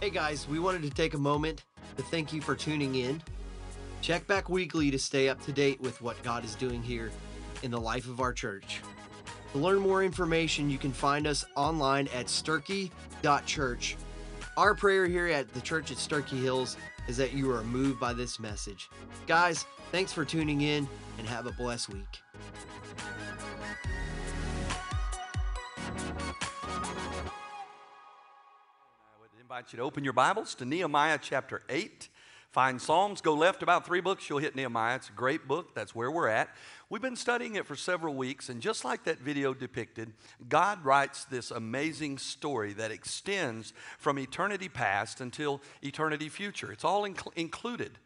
Hey guys, we wanted to take a moment to thank you for tuning in. Check back weekly to stay up to date with what God is doing here in the life of our church. To learn more information, you can find us online at sturkey.church. Our prayer here at the church at Sturkey Hills is that you are moved by this message. Guys, thanks for tuning in and have a blessed week. Invite you to open your Bibles to Nehemiah chapter 8. Find Psalms, go left about three books, you'll hit Nehemiah. It's a great book, that's where we're at. We've been studying it for several weeks, and just like that video depicted, God writes this amazing story that extends from eternity past until eternity future. It's all inc- included.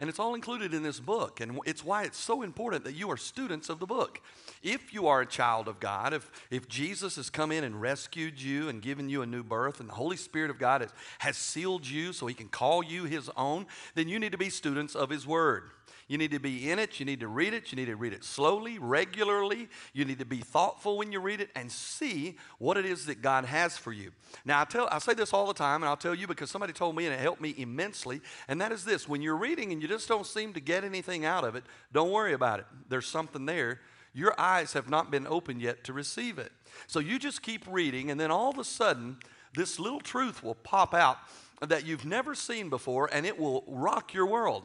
And it's all included in this book. And it's why it's so important that you are students of the book. If you are a child of God, if, if Jesus has come in and rescued you and given you a new birth, and the Holy Spirit of God has, has sealed you so he can call you his own, then you need to be students of his word. You need to be in it. You need to read it. You need to read it slowly, regularly. You need to be thoughtful when you read it and see what it is that God has for you. Now, I, tell, I say this all the time, and I'll tell you because somebody told me and it helped me immensely, and that is this when you're reading and you just don't seem to get anything out of it, don't worry about it. There's something there. Your eyes have not been opened yet to receive it. So you just keep reading, and then all of a sudden, this little truth will pop out that you've never seen before, and it will rock your world.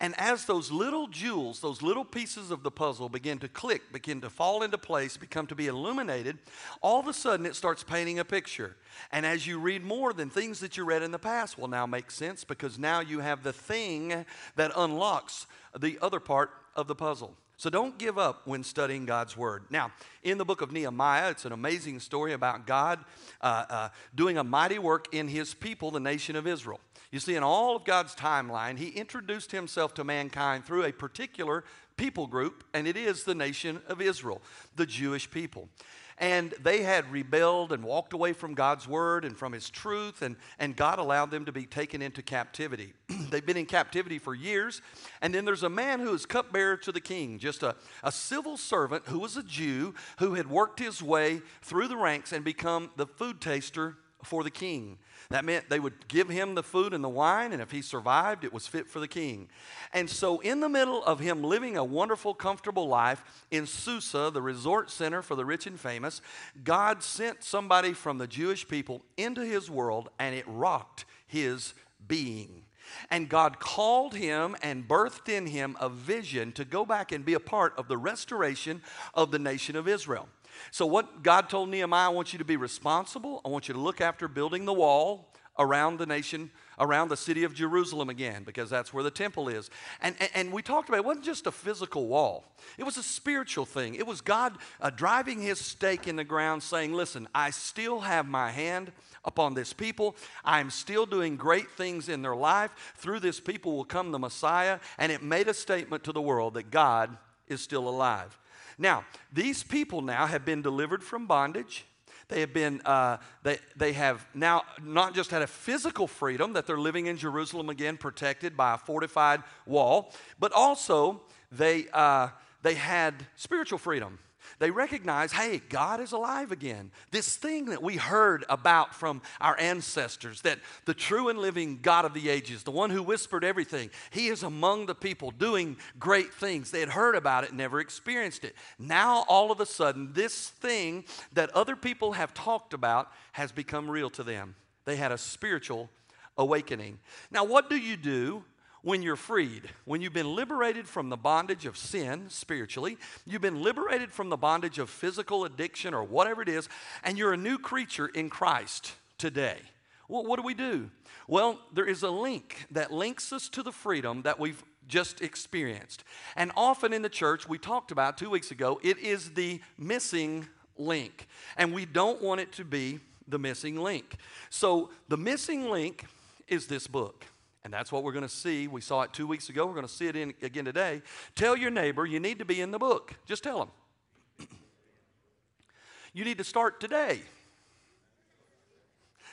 And as those little jewels, those little pieces of the puzzle begin to click, begin to fall into place, become to be illuminated, all of a sudden it starts painting a picture. And as you read more, then things that you read in the past will now make sense because now you have the thing that unlocks the other part of the puzzle. So don't give up when studying God's Word. Now, in the book of Nehemiah, it's an amazing story about God uh, uh, doing a mighty work in His people, the nation of Israel. You see, in all of God's timeline, He introduced Himself to mankind through a particular people group, and it is the nation of Israel, the Jewish people. And they had rebelled and walked away from God's word and from His truth, and, and God allowed them to be taken into captivity. They've been in captivity for years. And then there's a man who is cupbearer to the king, just a, a civil servant who was a Jew who had worked his way through the ranks and become the food taster for the king. That meant they would give him the food and the wine, and if he survived, it was fit for the king. And so, in the middle of him living a wonderful, comfortable life in Susa, the resort center for the rich and famous, God sent somebody from the Jewish people into his world, and it rocked his being. And God called him and birthed in him a vision to go back and be a part of the restoration of the nation of Israel. So, what God told Nehemiah, I want you to be responsible. I want you to look after building the wall around the nation, around the city of Jerusalem again, because that's where the temple is. And, and, and we talked about it, wasn't just a physical wall, it was a spiritual thing. It was God uh, driving his stake in the ground, saying, Listen, I still have my hand upon this people. I'm still doing great things in their life. Through this people will come the Messiah. And it made a statement to the world that God is still alive. Now, these people now have been delivered from bondage. They have been, uh, they, they have now not just had a physical freedom that they're living in Jerusalem again, protected by a fortified wall, but also they, uh, they had spiritual freedom. They recognize, hey, God is alive again. This thing that we heard about from our ancestors, that the true and living God of the ages, the one who whispered everything, he is among the people doing great things. They had heard about it, never experienced it. Now, all of a sudden, this thing that other people have talked about has become real to them. They had a spiritual awakening. Now, what do you do when you're freed, when you've been liberated from the bondage of sin spiritually, you've been liberated from the bondage of physical addiction or whatever it is, and you're a new creature in Christ today. Well, what do we do? Well, there is a link that links us to the freedom that we've just experienced. And often in the church, we talked about two weeks ago, it is the missing link. And we don't want it to be the missing link. So the missing link is this book. And that's what we're going to see. We saw it two weeks ago. We're going to see it in, again today. Tell your neighbor you need to be in the book. Just tell them. you need to start today.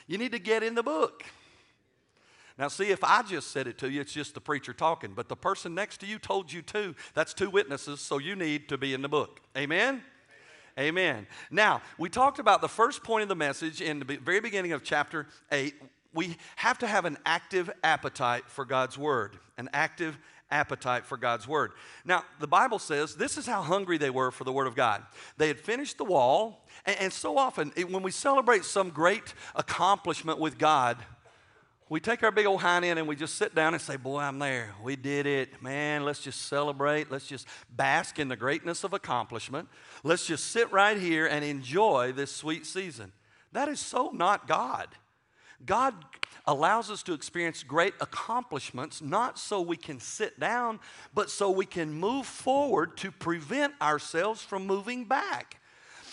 You need to get in the book. Now, see, if I just said it to you, it's just the preacher talking. But the person next to you told you too. That's two witnesses, so you need to be in the book. Amen? Amen. Now, we talked about the first point of the message in the very beginning of chapter 8. We have to have an active appetite for God's word, an active appetite for God's word. Now, the Bible says this is how hungry they were for the word of God. They had finished the wall, and, and so often it, when we celebrate some great accomplishment with God, we take our big old hind end and we just sit down and say, Boy, I'm there. We did it. Man, let's just celebrate. Let's just bask in the greatness of accomplishment. Let's just sit right here and enjoy this sweet season. That is so not God. God allows us to experience great accomplishments, not so we can sit down, but so we can move forward to prevent ourselves from moving back.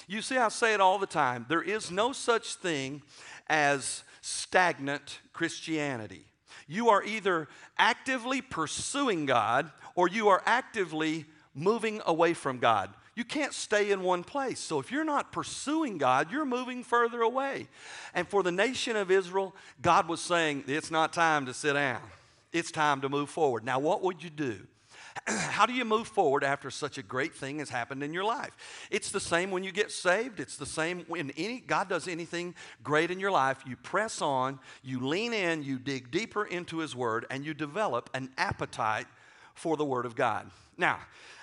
You see, I say it all the time there is no such thing as stagnant Christianity. You are either actively pursuing God or you are actively moving away from God. You can't stay in one place. So if you're not pursuing God, you're moving further away. And for the nation of Israel, God was saying, It's not time to sit down, it's time to move forward. Now, what would you do? how do you move forward after such a great thing has happened in your life? It's the same when you get saved. It's the same when any God does anything great in your life. You press on, you lean in, you dig deeper into His Word, and you develop an appetite for the Word of God. Now,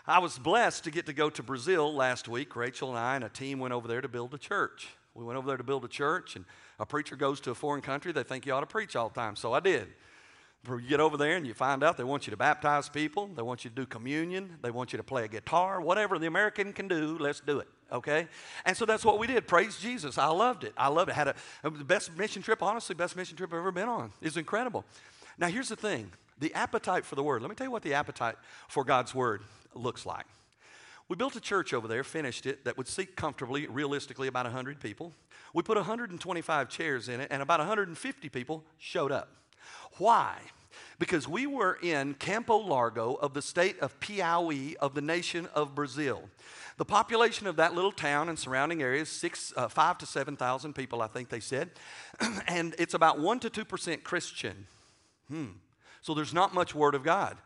I was blessed to get to go to Brazil last week. Rachel and I and a team went over there to build a church. We went over there to build a church, and a preacher goes to a foreign country, they think you ought to preach all the time. So I did. You get over there and you find out they want you to baptize people, they want you to do communion, they want you to play a guitar, whatever the American can do, let's do it. Okay? And so that's what we did. Praise Jesus. I loved it. I loved it. Had a, a best mission trip, honestly, best mission trip I've ever been on. It's incredible. Now here's the thing. The appetite for the word. Let me tell you what the appetite for God's word looks like. We built a church over there, finished it, that would seat comfortably, realistically, about 100 people. We put 125 chairs in it, and about 150 people showed up. Why? Because we were in Campo Largo of the state of Piauí of the nation of Brazil. The population of that little town and surrounding areas, six, uh, five to 7,000 people, I think they said. and it's about 1% to 2% Christian. Hmm. So there's not much Word of God.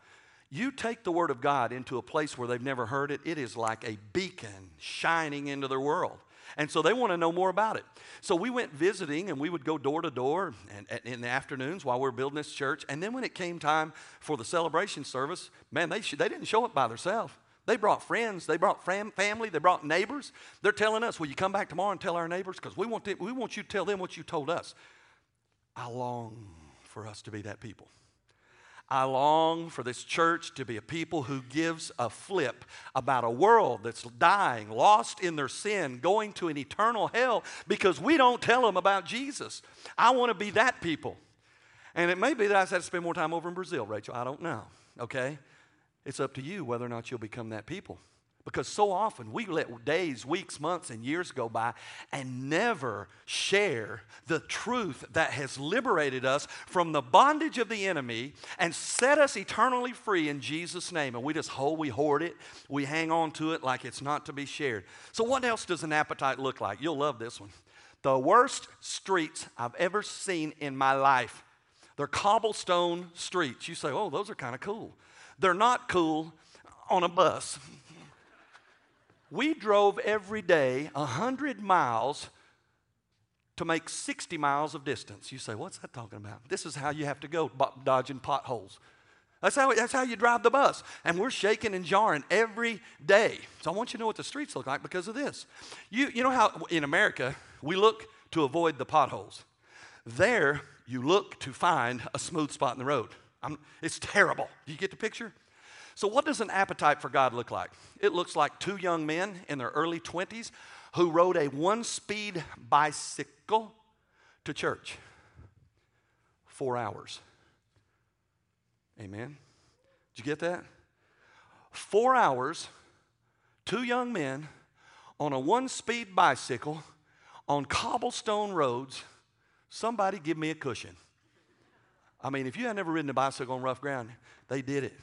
You take the Word of God into a place where they've never heard it, it is like a beacon shining into their world. And so they want to know more about it. So we went visiting and we would go door to door and, in the afternoons while we were building this church. And then when it came time for the celebration service, man, they, sh- they didn't show up by themselves. They brought friends, they brought fam- family, they brought neighbors. They're telling us, Will you come back tomorrow and tell our neighbors? Because we, want we want you to tell them what you told us. I long for us to be that people. I long for this church to be a people who gives a flip about a world that's dying, lost in their sin, going to an eternal hell because we don't tell them about Jesus. I want to be that people. And it may be that I have to spend more time over in Brazil, Rachel. I don't know. Okay? It's up to you whether or not you'll become that people. Because so often we let days, weeks, months, and years go by and never share the truth that has liberated us from the bondage of the enemy and set us eternally free in Jesus' name. And we just hold, we hoard it, we hang on to it like it's not to be shared. So, what else does an appetite look like? You'll love this one. The worst streets I've ever seen in my life. They're cobblestone streets. You say, oh, those are kind of cool. They're not cool on a bus. We drove every day 100 miles to make 60 miles of distance. You say, what's that talking about? This is how you have to go dodging potholes. That's how, that's how you drive the bus. And we're shaking and jarring every day. So I want you to know what the streets look like because of this. You, you know how in America we look to avoid the potholes. There, you look to find a smooth spot in the road. I'm, it's terrible. Do you get the picture? So, what does an appetite for God look like? It looks like two young men in their early 20s who rode a one speed bicycle to church. Four hours. Amen. Did you get that? Four hours, two young men on a one speed bicycle on cobblestone roads. Somebody give me a cushion. I mean, if you had never ridden a bicycle on rough ground, they did it.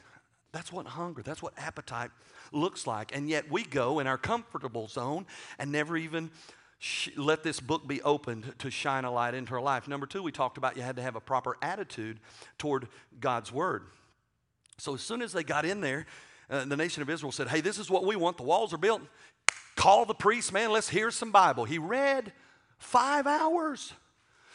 That's what hunger, that's what appetite looks like. And yet we go in our comfortable zone and never even sh- let this book be opened to shine a light into our life. Number two, we talked about you had to have a proper attitude toward God's word. So as soon as they got in there, uh, the nation of Israel said, Hey, this is what we want. The walls are built. Call the priest, man, let's hear some Bible. He read five hours.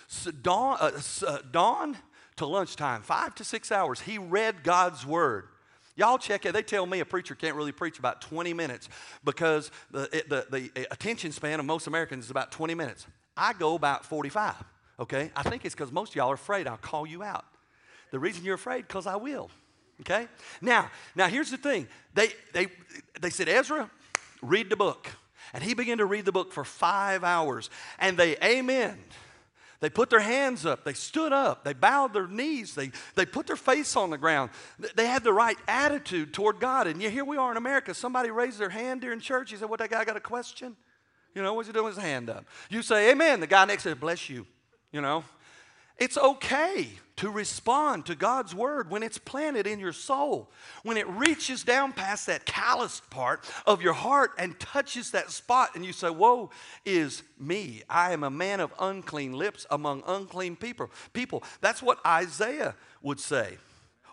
So dawn, uh, uh, dawn to lunchtime, five to six hours. He read God's word. Y'all check it. They tell me a preacher can't really preach about 20 minutes because the, the, the attention span of most Americans is about 20 minutes. I go about 45, okay? I think it's because most of y'all are afraid I'll call you out. The reason you're afraid, because I will, okay? Now, now here's the thing. They, they, they said, Ezra, read the book. And he began to read the book for five hours. And they amen. They put their hands up. They stood up. They bowed their knees. They, they put their face on the ground. They had the right attitude toward God. And here we are in America. Somebody raised their hand during church. He said, What, that guy got a question? You know, what's he doing with his hand up? You say, Amen. The guy next to bless you. You know, it's okay to respond to God's word when it's planted in your soul, when it reaches down past that calloused part of your heart and touches that spot, and you say, Woe is me. I am a man of unclean lips among unclean people. People. That's what Isaiah would say.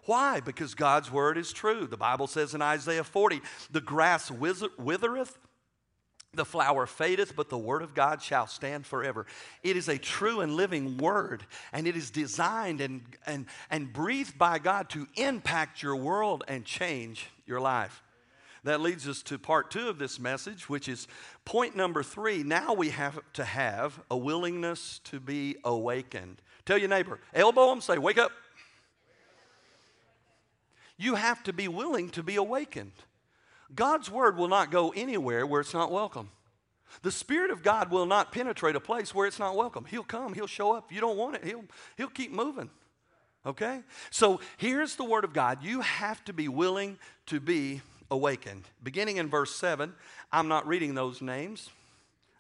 Why? Because God's word is true. The Bible says in Isaiah 40, the grass withereth the flower fadeth, but the word of God shall stand forever. It is a true and living word, and it is designed and, and, and breathed by God to impact your world and change your life. That leads us to part two of this message, which is point number three. Now we have to have a willingness to be awakened. Tell your neighbor, elbow them, say, Wake up. You have to be willing to be awakened. God's word will not go anywhere where it's not welcome. The Spirit of God will not penetrate a place where it's not welcome. He'll come, He'll show up. If you don't want it, He'll, he'll keep moving. Okay? So here's the Word of God. You have to be willing to be awakened. Beginning in verse 7, I'm not reading those names.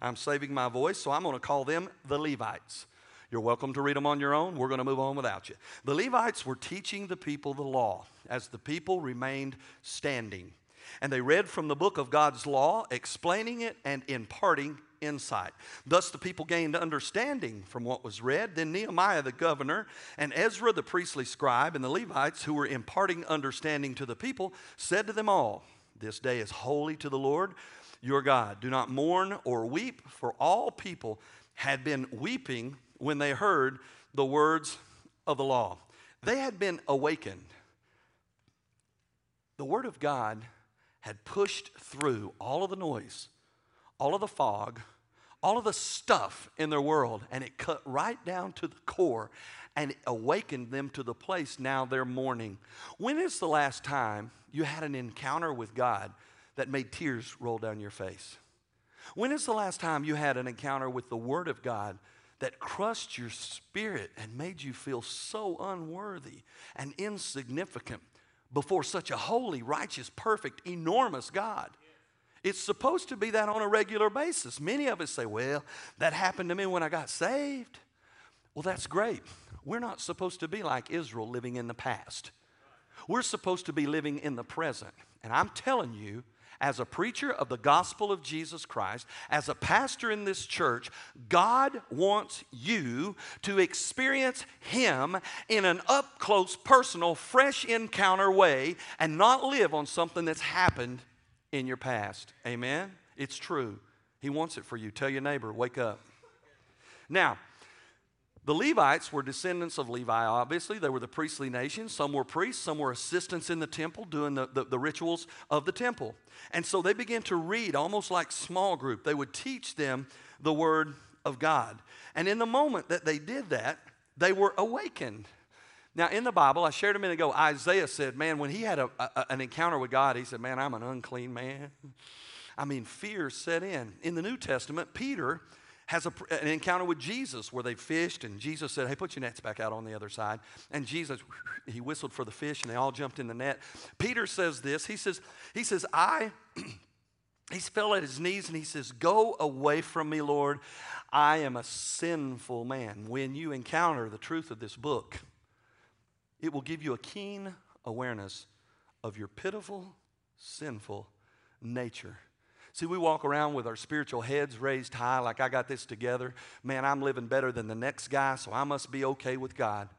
I'm saving my voice, so I'm going to call them the Levites. You're welcome to read them on your own. We're going to move on without you. The Levites were teaching the people the law as the people remained standing. And they read from the book of God's law, explaining it and imparting insight. Thus, the people gained understanding from what was read. Then Nehemiah the governor and Ezra the priestly scribe and the Levites, who were imparting understanding to the people, said to them all, This day is holy to the Lord your God. Do not mourn or weep, for all people had been weeping when they heard the words of the law. They had been awakened. The word of God had pushed through all of the noise, all of the fog, all of the stuff in their world, and it cut right down to the core and awakened them to the place now they're mourning. When is the last time you had an encounter with God that made tears roll down your face? When is the last time you had an encounter with the Word of God that crushed your spirit and made you feel so unworthy and insignificant before such a holy, righteous, perfect, enormous God. It's supposed to be that on a regular basis. Many of us say, well, that happened to me when I got saved. Well, that's great. We're not supposed to be like Israel living in the past. We're supposed to be living in the present. And I'm telling you, as a preacher of the gospel of Jesus Christ, as a pastor in this church, God wants you to experience Him in an up close, personal, fresh encounter way and not live on something that's happened in your past. Amen? It's true. He wants it for you. Tell your neighbor, wake up. Now, the Levites were descendants of Levi, obviously. They were the priestly nation. Some were priests, some were assistants in the temple doing the, the, the, rituals of the temple. And so they began to read almost like small group. They would teach them the word of God. And in the moment that they did that, they were awakened. Now, in the Bible, I shared a minute ago, Isaiah said, Man, when he had a, a, an encounter with God, he said, Man, I'm an unclean man. I mean, fear set in. In the New Testament, Peter has a, an encounter with Jesus where they fished, and Jesus said, Hey, put your nets back out on the other side. And Jesus, he whistled for the fish, and they all jumped in the net. Peter says this He says, he says I, he fell at his knees and he says, Go away from me, Lord. I am a sinful man. When you encounter the truth of this book, it will give you a keen awareness of your pitiful, sinful nature. See, we walk around with our spiritual heads raised high, like I got this together. Man, I'm living better than the next guy, so I must be okay with God.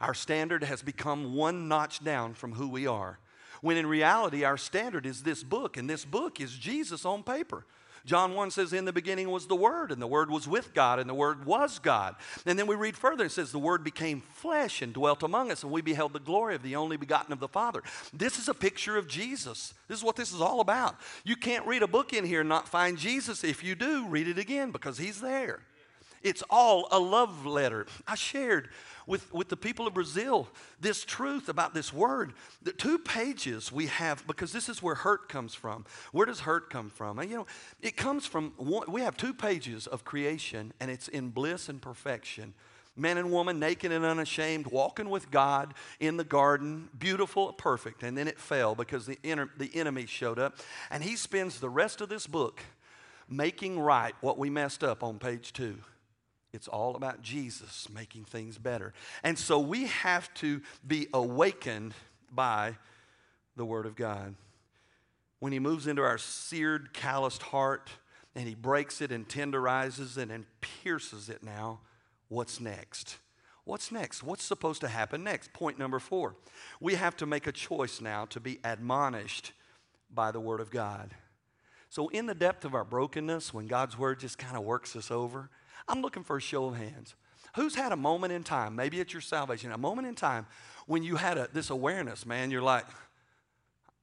Our standard has become one notch down from who we are. When in reality, our standard is this book, and this book is Jesus on paper. John 1 says, In the beginning was the Word, and the Word was with God, and the Word was God. And then we read further, it says, The Word became flesh and dwelt among us, and we beheld the glory of the only begotten of the Father. This is a picture of Jesus. This is what this is all about. You can't read a book in here and not find Jesus. If you do, read it again because He's there. It's all a love letter. I shared with, with the people of Brazil this truth about this word. The two pages we have, because this is where hurt comes from. Where does hurt come from? And, you know, it comes from, one, we have two pages of creation, and it's in bliss and perfection. Man and woman, naked and unashamed, walking with God in the garden, beautiful, perfect. And then it fell because the, inner, the enemy showed up. And he spends the rest of this book making right what we messed up on page two. It's all about Jesus making things better. And so we have to be awakened by the Word of God. When He moves into our seared, calloused heart and He breaks it and tenderizes it and pierces it now, what's next? What's next? What's supposed to happen next? Point number four. We have to make a choice now to be admonished by the Word of God. So, in the depth of our brokenness, when God's Word just kind of works us over, I'm looking for a show of hands. Who's had a moment in time, maybe it's your salvation, a moment in time when you had a, this awareness, man, you're like,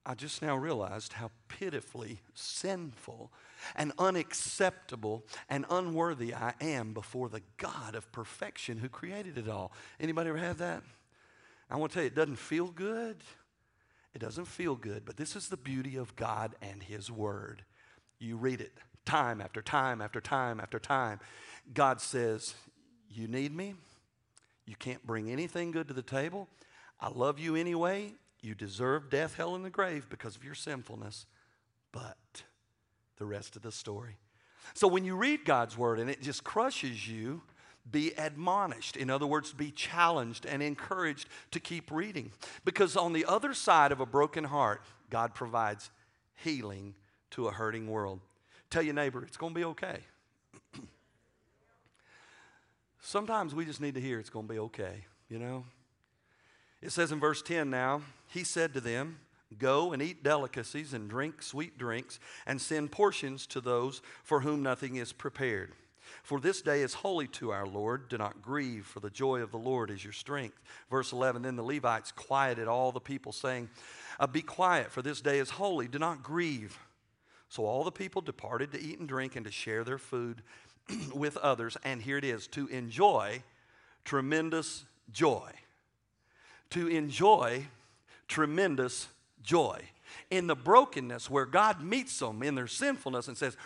I just now realized how pitifully sinful and unacceptable and unworthy I am before the God of perfection who created it all. Anybody ever have that? I want to tell you, it doesn't feel good. It doesn't feel good, but this is the beauty of God and His Word. You read it time after time after time after time. God says, You need me. You can't bring anything good to the table. I love you anyway. You deserve death, hell, and the grave because of your sinfulness. But the rest of the story. So when you read God's word and it just crushes you, be admonished. In other words, be challenged and encouraged to keep reading. Because on the other side of a broken heart, God provides healing to a hurting world. Tell your neighbor, it's going to be okay. Sometimes we just need to hear it's going to be okay, you know? It says in verse 10 now, he said to them, Go and eat delicacies and drink sweet drinks, and send portions to those for whom nothing is prepared. For this day is holy to our Lord. Do not grieve, for the joy of the Lord is your strength. Verse 11 Then the Levites quieted all the people, saying, uh, Be quiet, for this day is holy. Do not grieve. So all the people departed to eat and drink and to share their food with others, and here it is to enjoy tremendous joy. To enjoy tremendous joy. In the brokenness where God meets them in their sinfulness and says,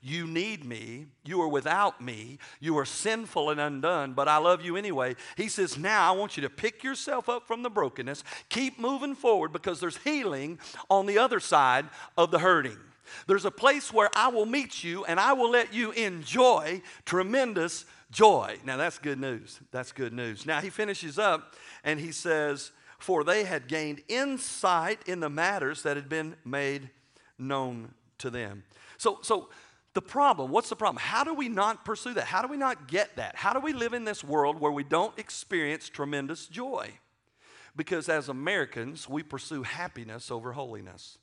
You need me. You are without me. You are sinful and undone, but I love you anyway. He says, Now I want you to pick yourself up from the brokenness, keep moving forward because there's healing on the other side of the hurting. There's a place where I will meet you and I will let you enjoy tremendous joy. Now, that's good news. That's good news. Now, he finishes up and he says, For they had gained insight in the matters that had been made known to them. So, so the problem, what's the problem? How do we not pursue that? How do we not get that? How do we live in this world where we don't experience tremendous joy? Because as Americans, we pursue happiness over holiness.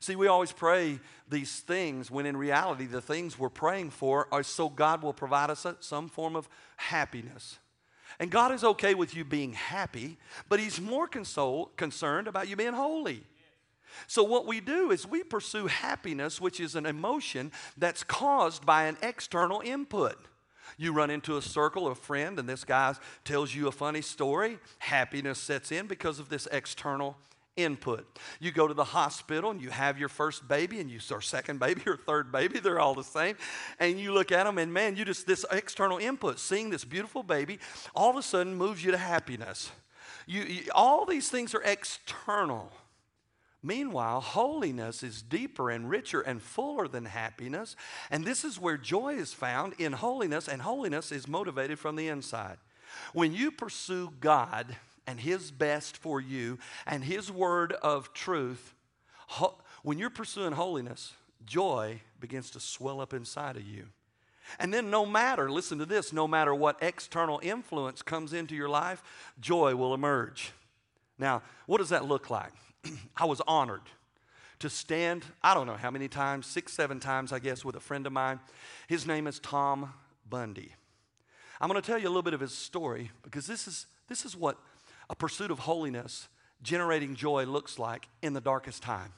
See, we always pray these things when in reality, the things we're praying for are so God will provide us some form of happiness. And God is okay with you being happy, but He's more console, concerned about you being holy. So, what we do is we pursue happiness, which is an emotion that's caused by an external input. You run into a circle of friend, and this guy tells you a funny story. Happiness sets in because of this external input. You go to the hospital and you have your first baby and you or second baby or third baby, they're all the same. And you look at them and man, you just this external input, seeing this beautiful baby, all of a sudden moves you to happiness. You, you all these things are external. Meanwhile, holiness is deeper and richer and fuller than happiness. And this is where joy is found in holiness, and holiness is motivated from the inside. When you pursue God, and His best for you and His word of truth, when you're pursuing holiness, joy begins to swell up inside of you. And then, no matter, listen to this, no matter what external influence comes into your life, joy will emerge. Now, what does that look like? I was honored to stand, I don't know how many times, six, seven times, I guess, with a friend of mine. His name is Tom Bundy. I'm going to tell you a little bit of his story because this is, this is what a pursuit of holiness, generating joy, looks like in the darkest time.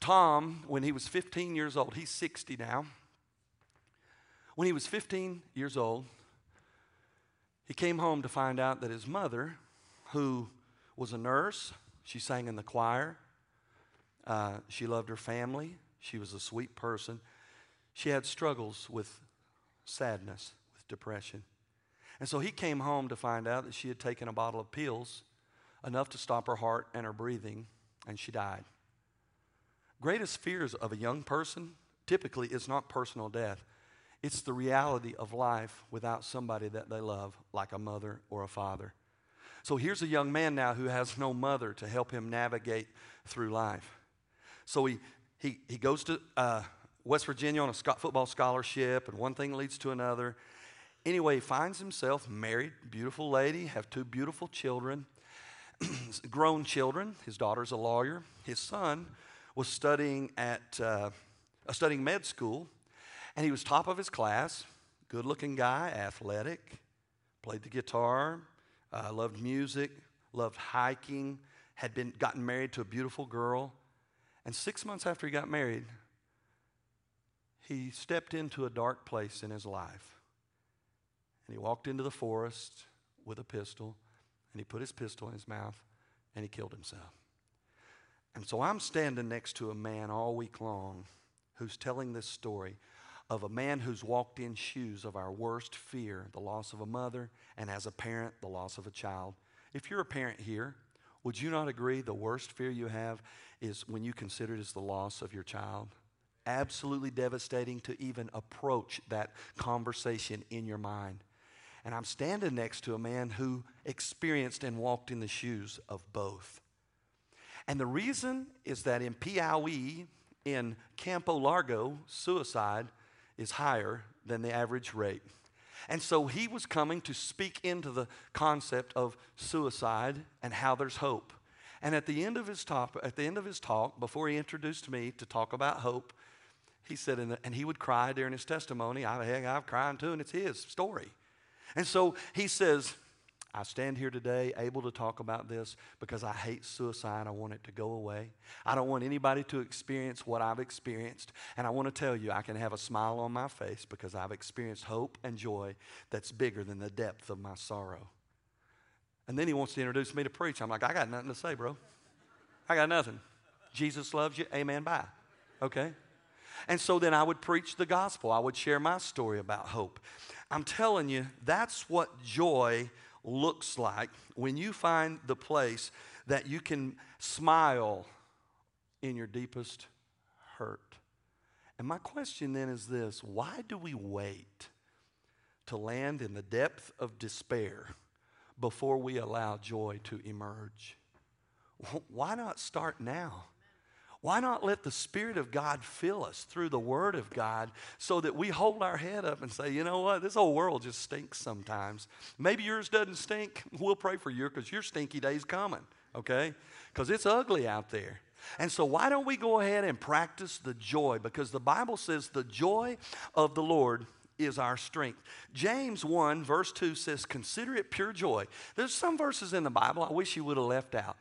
Tom, when he was 15 years old, he's 60 now. When he was 15 years old, he came home to find out that his mother, who was a nurse, she sang in the choir, uh, she loved her family, she was a sweet person. She had struggles with sadness, with depression. And so he came home to find out that she had taken a bottle of pills, enough to stop her heart and her breathing, and she died. Greatest fears of a young person typically is not personal death. It's the reality of life without somebody that they love, like a mother or a father. So here's a young man now who has no mother to help him navigate through life. So he, he, he goes to uh, West Virginia on a football scholarship, and one thing leads to another. Anyway, he finds himself married, beautiful lady, have two beautiful children, grown children. His daughter's a lawyer. His son was studying at uh, studying med school, and he was top of his class. Good-looking guy, athletic, played the guitar, uh, loved music, loved hiking, had been gotten married to a beautiful girl. And six months after he got married, he stepped into a dark place in his life. And he walked into the forest with a pistol, and he put his pistol in his mouth, and he killed himself. And so I'm standing next to a man all week long who's telling this story of a man who's walked in shoes of our worst fear the loss of a mother, and as a parent, the loss of a child. If you're a parent here, would you not agree the worst fear you have is when you consider it as the loss of your child? Absolutely devastating to even approach that conversation in your mind. And I'm standing next to a man who experienced and walked in the shoes of both. And the reason is that in Piauí, in Campo Largo, suicide is higher than the average rate. And so he was coming to speak into the concept of suicide and how there's hope. And at the end of his talk, at the end of his talk, before he introduced me to talk about hope, he said, the, and he would cry during his testimony. I, heck, I've cried too, and it's his story. And so he says, I stand here today able to talk about this because I hate suicide. I want it to go away. I don't want anybody to experience what I've experienced. And I want to tell you, I can have a smile on my face because I've experienced hope and joy that's bigger than the depth of my sorrow. And then he wants to introduce me to preach. I'm like, I got nothing to say, bro. I got nothing. Jesus loves you. Amen. Bye. Okay? And so then I would preach the gospel. I would share my story about hope. I'm telling you, that's what joy looks like when you find the place that you can smile in your deepest hurt. And my question then is this why do we wait to land in the depth of despair before we allow joy to emerge? Why not start now? Why not let the Spirit of God fill us through the Word of God so that we hold our head up and say, you know what, this whole world just stinks sometimes. Maybe yours doesn't stink. We'll pray for you because your stinky day's coming, okay? Because it's ugly out there. And so, why don't we go ahead and practice the joy? Because the Bible says the joy of the Lord is our strength. James 1, verse 2 says, Consider it pure joy. There's some verses in the Bible I wish you would have left out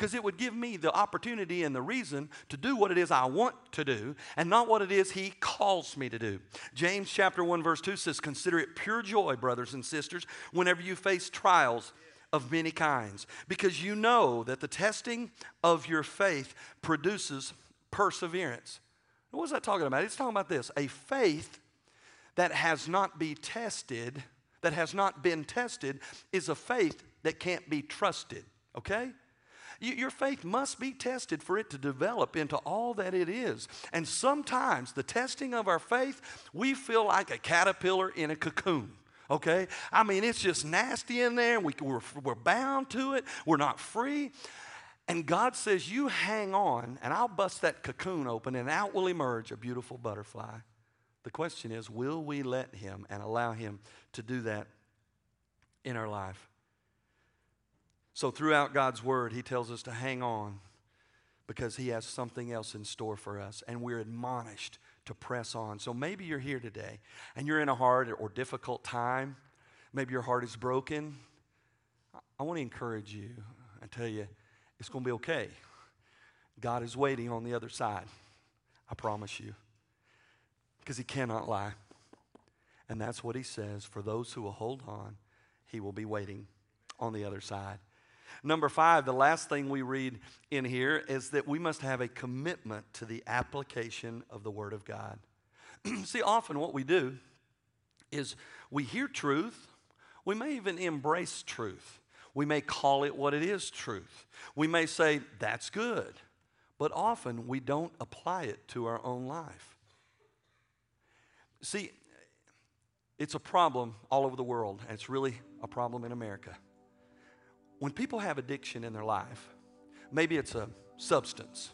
because it would give me the opportunity and the reason to do what it is I want to do and not what it is He calls me to do. James chapter 1, verse 2 says, Consider it pure joy, brothers and sisters, whenever you face trials of many kinds, because you know that the testing of your faith produces perseverance. What is that talking about? It's talking about this a faith that has not been tested, that has not been tested, is a faith that can't be trusted. Okay? Your faith must be tested for it to develop into all that it is. And sometimes the testing of our faith, we feel like a caterpillar in a cocoon okay? I mean, it's just nasty in there. We, we're, we're bound to it, we're not free. And God says, You hang on, and I'll bust that cocoon open, and out will emerge a beautiful butterfly. The question is, will we let Him and allow Him to do that in our life? So, throughout God's word, He tells us to hang on because He has something else in store for us, and we're admonished to press on. So maybe you're here today and you're in a hard or difficult time. Maybe your heart is broken. I want to encourage you and tell you it's going to be okay. God is waiting on the other side. I promise you. Because He cannot lie. And that's what He says for those who will hold on, He will be waiting on the other side. Number five, the last thing we read in here is that we must have a commitment to the application of the Word of God. See, often what we do is we hear truth, we may even embrace truth. We may call it what it is truth. We may say, that's good, but often we don't apply it to our own life. See, it's a problem all over the world, and it's really a problem in America when people have addiction in their life, maybe it's a substance,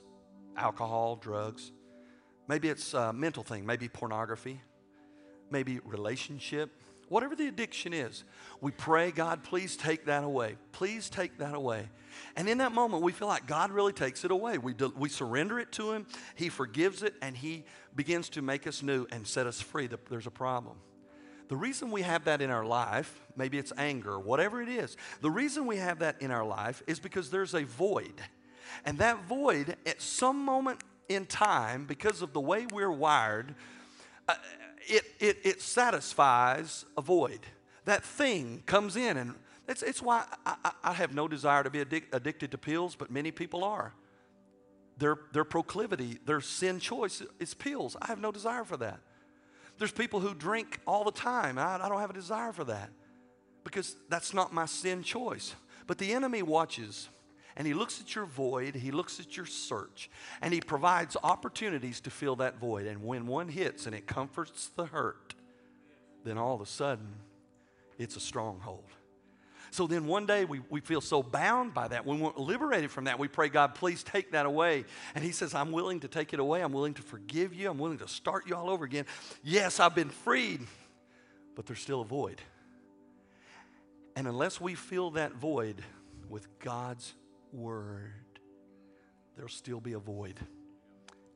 alcohol, drugs, maybe it's a mental thing, maybe pornography, maybe relationship, whatever the addiction is, we pray, God, please take that away. Please take that away. And in that moment, we feel like God really takes it away. We, do, we surrender it to Him, He forgives it, and He begins to make us new and set us free. There's a problem. The reason we have that in our life, maybe it's anger, whatever it is, the reason we have that in our life is because there's a void. And that void, at some moment in time, because of the way we're wired, uh, it, it, it satisfies a void. That thing comes in, and it's, it's why I, I have no desire to be addic- addicted to pills, but many people are. Their, their proclivity, their sin choice is pills. I have no desire for that. There's people who drink all the time. I, I don't have a desire for that because that's not my sin choice. But the enemy watches and he looks at your void, he looks at your search, and he provides opportunities to fill that void. And when one hits and it comforts the hurt, then all of a sudden it's a stronghold. So then one day we, we feel so bound by that. When we're liberated from that, we pray, God, please take that away. And He says, I'm willing to take it away. I'm willing to forgive you. I'm willing to start you all over again. Yes, I've been freed, but there's still a void. And unless we fill that void with God's Word, there'll still be a void.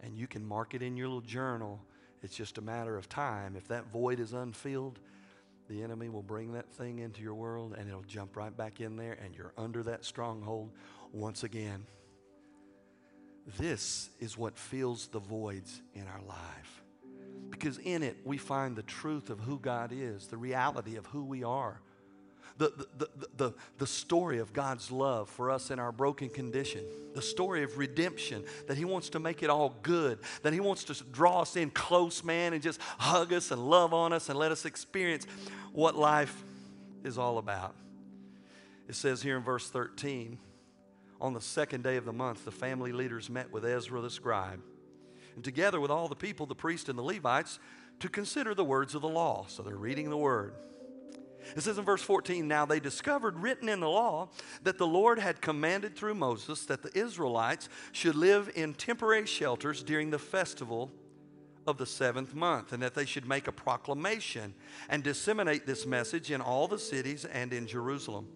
And you can mark it in your little journal. It's just a matter of time. If that void is unfilled, the enemy will bring that thing into your world and it'll jump right back in there and you're under that stronghold once again. This is what fills the voids in our life. Because in it, we find the truth of who God is, the reality of who we are, the, the, the, the, story of God's love for us in our broken condition, the story of redemption, that He wants to make it all good, that He wants to draw us in close, man, and just hug us and love on us and let us experience what life is all about. It says here in verse 13 on the second day of the month, the family leaders met with Ezra the scribe, and together with all the people, the priests and the Levites, to consider the words of the law. So they're reading the word. It says in verse 14, Now they discovered written in the law that the Lord had commanded through Moses that the Israelites should live in temporary shelters during the festival of the seventh month, and that they should make a proclamation and disseminate this message in all the cities and in Jerusalem.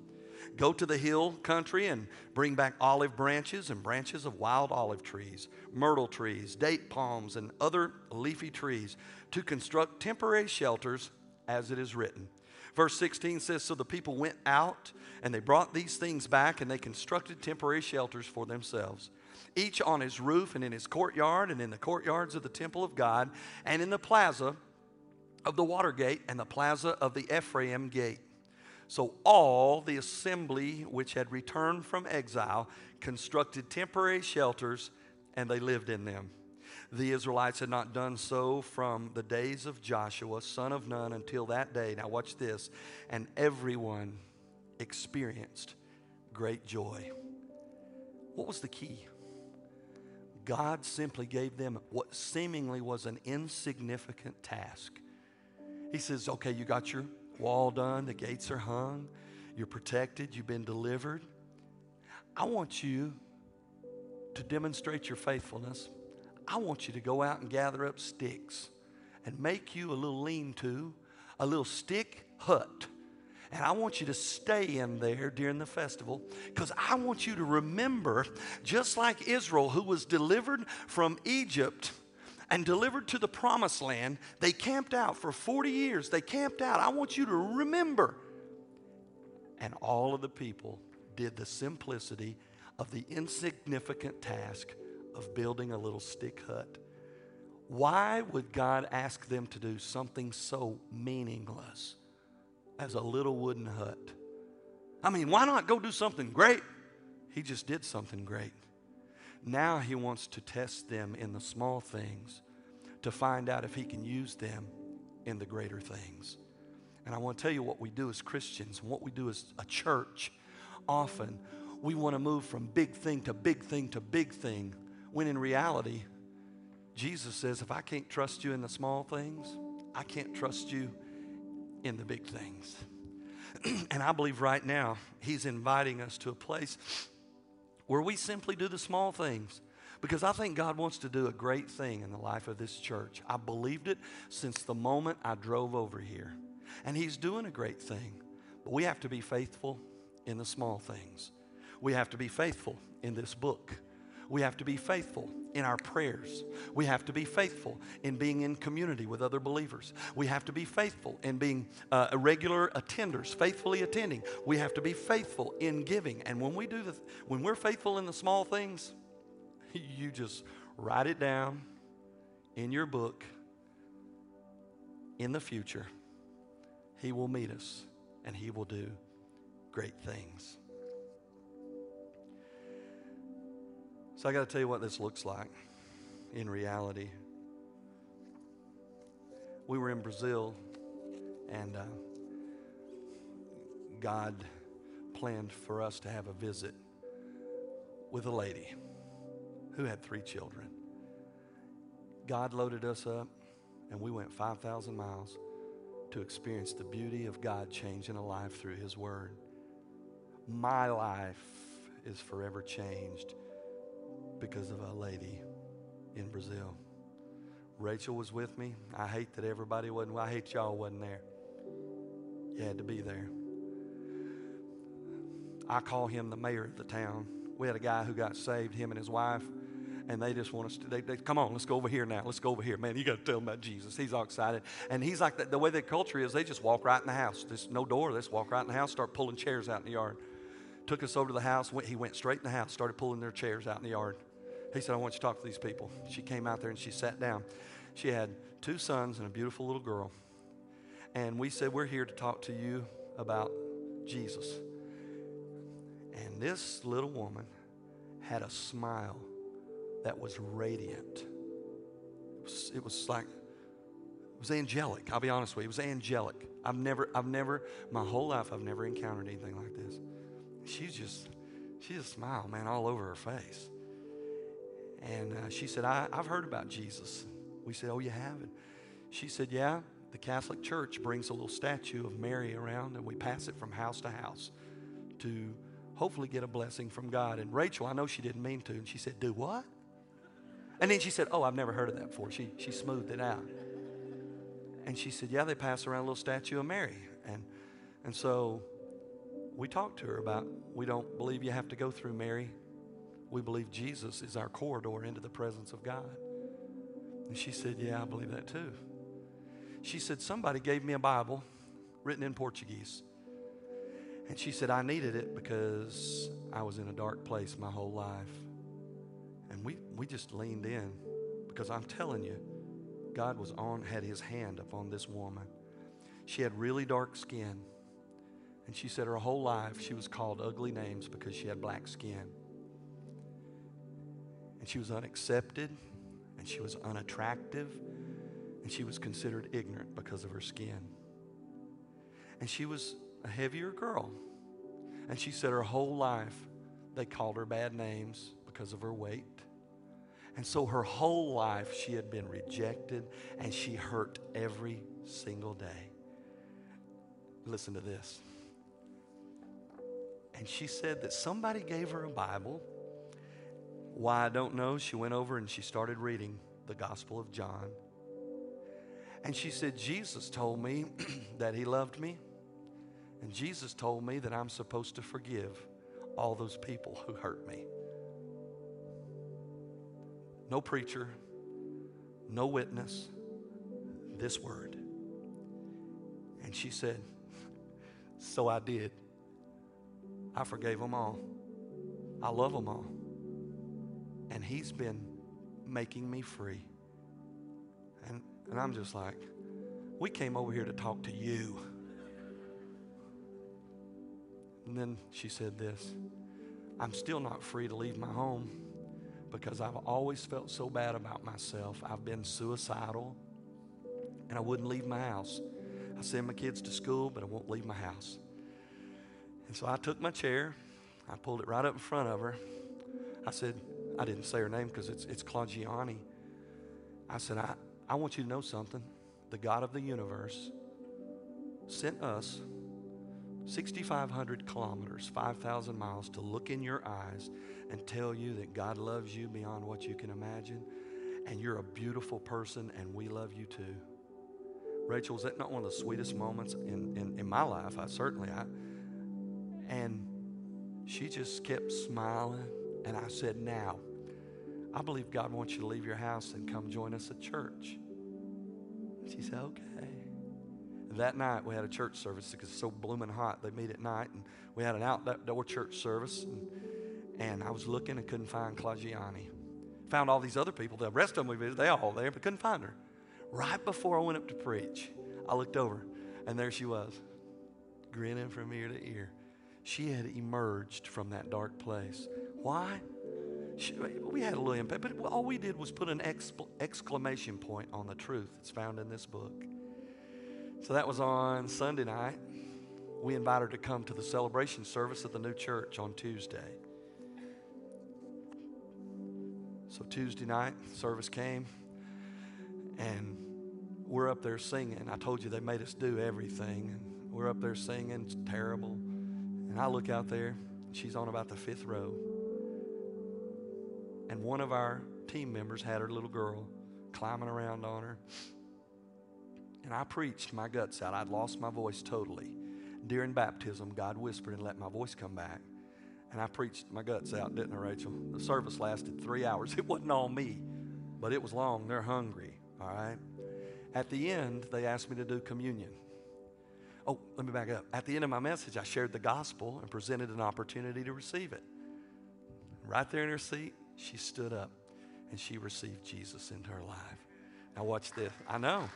Go to the hill country and bring back olive branches and branches of wild olive trees, myrtle trees, date palms, and other leafy trees to construct temporary shelters as it is written. Verse 16 says So the people went out and they brought these things back and they constructed temporary shelters for themselves, each on his roof and in his courtyard and in the courtyards of the temple of God and in the plaza of the water gate and the plaza of the Ephraim gate. So all the assembly which had returned from exile constructed temporary shelters and they lived in them. The Israelites had not done so from the days of Joshua, son of Nun, until that day. Now, watch this. And everyone experienced great joy. What was the key? God simply gave them what seemingly was an insignificant task. He says, Okay, you got your wall done, the gates are hung, you're protected, you've been delivered. I want you to demonstrate your faithfulness I want you to go out and gather up sticks and make you a little lean to, a little stick hut. And I want you to stay in there during the festival because I want you to remember, just like Israel, who was delivered from Egypt and delivered to the promised land, they camped out for 40 years. They camped out. I want you to remember. And all of the people did the simplicity of the insignificant task of building a little stick hut. Why would God ask them to do something so meaningless as a little wooden hut? I mean, why not go do something great? He just did something great. Now he wants to test them in the small things to find out if he can use them in the greater things. And I want to tell you what we do as Christians and what we do as a church. Often we want to move from big thing to big thing to big thing, when in reality, Jesus says, if I can't trust you in the small things, I can't trust you in the big things. and I believe right now, He's inviting us to a place where we simply do the small things. Because I think God wants to do a great thing in the life of this church. I believed it since the moment I drove over here. And He's doing a great thing. But we have to be faithful in the small things. We have to be faithful in this book. We have to be faithful in our prayers. We have to be faithful in being in community with other believers. We have to be faithful in being uh, regular attenders, faithfully attending. We have to be faithful in giving. And when we do the, when we're faithful in the small things, you just write it down in your book. In the future, He will meet us and He will do great things. So I got to tell you what this looks like in reality. We were in Brazil, and uh, God planned for us to have a visit with a lady who had three children. God loaded us up, and we went 5,000 miles to experience the beauty of God changing a life through His Word. My life is forever changed because of a lady in Brazil. Rachel was with me. I hate that everybody wasn't. I hate y'all wasn't there. You had to be there. I call him the mayor of the town. We had a guy who got saved, him and his wife, and they just want us to. They, they come on, let's go over here now. Let's go over here, man. You got to tell him about Jesus. He's all excited, and he's like the, the way their culture is. They just walk right in the house. There's no door. They just walk right in the house. Start pulling chairs out in the yard. Took us over to the house. Went, he went straight in the house. Started pulling their chairs out in the yard. He said, I want you to talk to these people. She came out there and she sat down. She had two sons and a beautiful little girl. And we said, We're here to talk to you about Jesus. And this little woman had a smile that was radiant. It was, it was like, it was angelic. I'll be honest with you. It was angelic. I've never, I've never, my whole life, I've never encountered anything like this. She's just, she just smiled, man, all over her face. And uh, she said, I, I've heard about Jesus. We said, Oh, you have? And she said, Yeah. The Catholic Church brings a little statue of Mary around, and we pass it from house to house to hopefully get a blessing from God. And Rachel, I know she didn't mean to, and she said, Do what? And then she said, Oh, I've never heard of that before. She, she smoothed it out. And she said, Yeah, they pass around a little statue of Mary. And, and so we talked to her about we don't believe you have to go through Mary we believe Jesus is our corridor into the presence of God. And she said, Yeah, I believe that too. She said, Somebody gave me a Bible written in Portuguese. And she said, I needed it because I was in a dark place my whole life. And we, we just leaned in because I'm telling you, God was on, had his hand upon this woman. She had really dark skin. And she said her whole life she was called ugly names because she had black skin and she was unaccepted, and she was unattractive, and she was considered ignorant because of her skin. And she was a heavier girl. And she said her whole life they called her bad names because of her weight. And so her whole life she had been rejected and she hurt every single day. Listen to this. And she said that somebody gave her a Bible why I don't know, she went over and she started reading the Gospel of John. And she said, Jesus told me that he loved me And Jesus told me that I'm supposed to forgive all those people who hurt me. No preacher, no witness, this word. And she said, So I did. I forgave them all. I love them all. And He's been making me free. And, and I'm just like, we came over here to talk to you. And then she said this I'm still not free to leave my home because I've always felt so bad about myself. I've been suicidal and I wouldn't leave my house. I send my kids to school, but I won't leave my house. And so I took my chair, I pulled it right up in front of her. I said, I didn't say her name because it's, it's Claudiani. I said, I, I want you to know something. The God of the universe sent us 6,500 kilometers, 5,000 miles to look in your eyes and tell you that God loves you beyond what you can imagine. And you're a beautiful person, and we love you too. Rachel, was that not one of the sweetest moments in, in, in my life? I certainly, I, and she just kept smiling. And I said, Now, I believe God wants you to leave your house and come join us at church. She said, Okay. That night, we had a church service because it's so blooming hot. They meet at night, and we had an outdoor church service. And, and I was looking and couldn't find Claudiani. Found all these other people. The rest of them we visited, they all there, but couldn't find her. Right before I went up to preach, I looked over, and there she was, grinning from ear to ear. She had emerged from that dark place. Why? We had a little impact, but all we did was put an exclamation point on the truth that's found in this book. So that was on Sunday night. We invited her to come to the celebration service at the new church on Tuesday. So Tuesday night, service came, and we're up there singing. I told you they made us do everything, and we're up there singing. It's terrible. And I look out there, she's on about the fifth row. And one of our team members had her little girl climbing around on her. And I preached my guts out. I'd lost my voice totally. During baptism, God whispered and let my voice come back. And I preached my guts out, didn't I, Rachel? The service lasted three hours. It wasn't all me, but it was long. They're hungry, all right? At the end, they asked me to do communion. Oh, let me back up. At the end of my message, I shared the gospel and presented an opportunity to receive it. Right there in her seat, she stood up and she received Jesus into her life. Now, watch this. I know.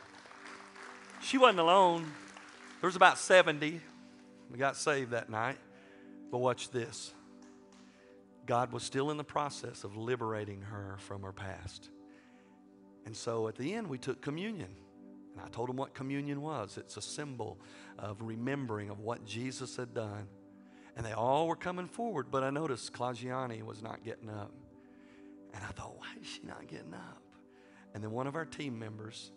She wasn't alone. There was about 70. We got saved that night. But watch this. God was still in the process of liberating her from her past. And so at the end, we took communion. And I told them what communion was it's a symbol of remembering of what Jesus had done. And they all were coming forward, but I noticed Claudiani was not getting up. And I thought, why is she not getting up? And then one of our team members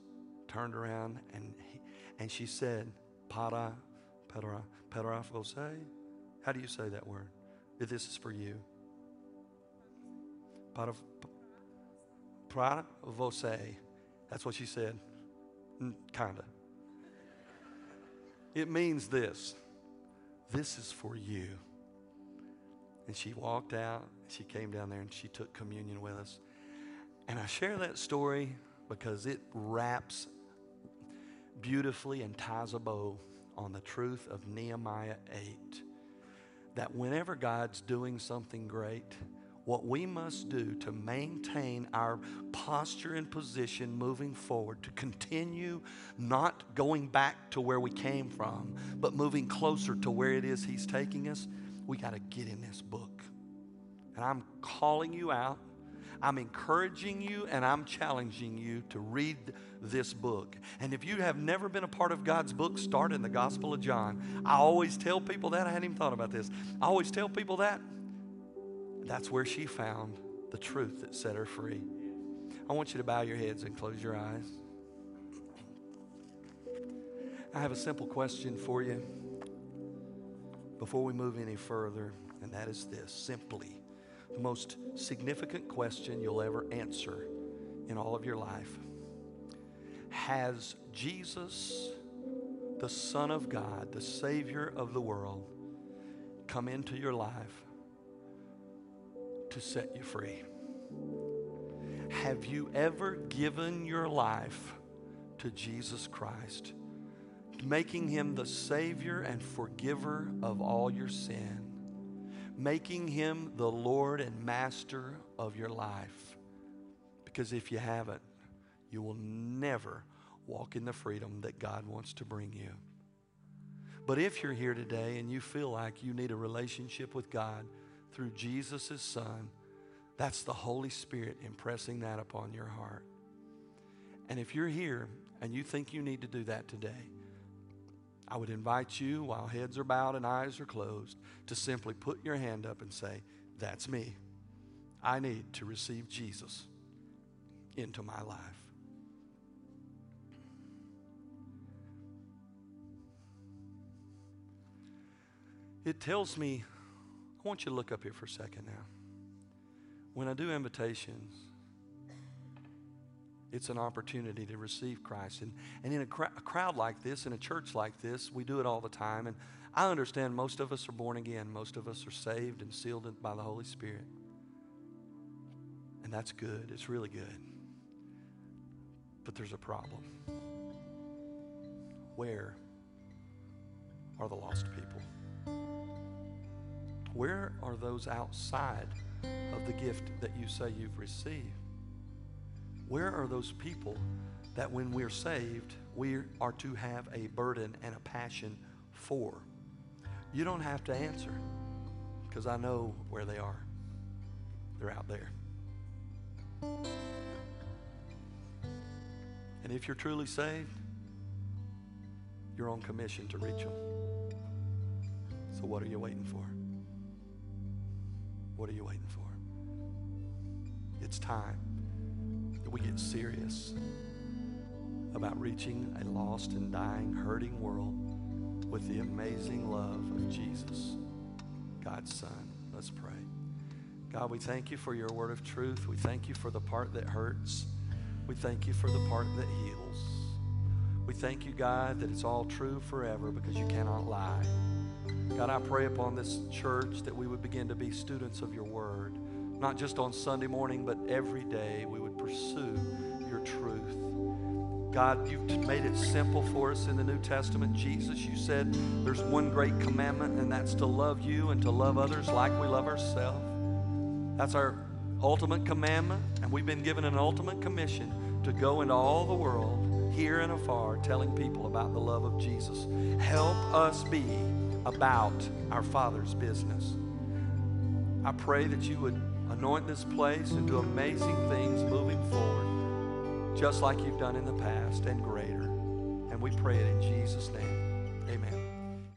turned around and, he, and she said, Para, para, para você? How do you say that word? If this is for you. Para, para você. That's what she said. Kind of. It means this this is for you. And she walked out, she came down there and she took communion with us. And I share that story because it wraps beautifully and ties a bow on the truth of Nehemiah 8. That whenever God's doing something great, what we must do to maintain our posture and position moving forward, to continue not going back to where we came from, but moving closer to where it is He's taking us, we got to get in this book. And I'm calling you out. I'm encouraging you and I'm challenging you to read this book. And if you have never been a part of God's book, start in the Gospel of John. I always tell people that. I hadn't even thought about this. I always tell people that that's where she found the truth that set her free. I want you to bow your heads and close your eyes. I have a simple question for you before we move any further, and that is this simply the most significant question you'll ever answer in all of your life. Has Jesus, the Son of God, the Savior of the world, come into your life to set you free? Have you ever given your life to Jesus Christ, making him the Savior and forgiver of all your sin, making him the Lord and Master of your life? Because if you haven't, you will never walk in the freedom that God wants to bring you. But if you're here today and you feel like you need a relationship with God through Jesus' Son, that's the Holy Spirit impressing that upon your heart. And if you're here and you think you need to do that today, I would invite you, while heads are bowed and eyes are closed, to simply put your hand up and say, That's me. I need to receive Jesus into my life. It tells me, I want you to look up here for a second now. When I do invitations, it's an opportunity to receive Christ. And, and in a, cr- a, crowd like this, in a church like this, we do it all the time. And I understand most of us are born again, most of us are saved and sealed by the Holy Spirit. And that's good, it's really good. But there's a problem. Where are the lost people? Where are those outside of the gift that you say you've received? Where are those people that when we're saved, we are to have a burden and a passion for? You don't have to answer because I know where they are. They're out there. And if you're truly saved, you're on commission to reach them. So, what are you waiting for? What are you waiting for? It's time we get serious about reaching a lost and dying, hurting world with the amazing love of Jesus, God's Son. Let's pray. God, we thank you for your word of truth. We thank you for the part that hurts. We thank you for the part that heals. We thank you, God, that it's all true forever because you cannot lie. God, I pray upon this church that we would begin to be students of your word, not just on Sunday morning, but every day we would pursue your truth. God, you've made it simple for us in the New Testament. Jesus, you said there's one great commandment, and that's to love you and to love others like we love ourselves. That's our ultimate commandment, and we've been given an ultimate commission to go into all the world, here and afar, telling people about the love of Jesus. Help us be about our Father's business. I pray that you would anoint this place and do amazing things moving forward, just like you've done in the past and greater. And we pray it in Jesus' name.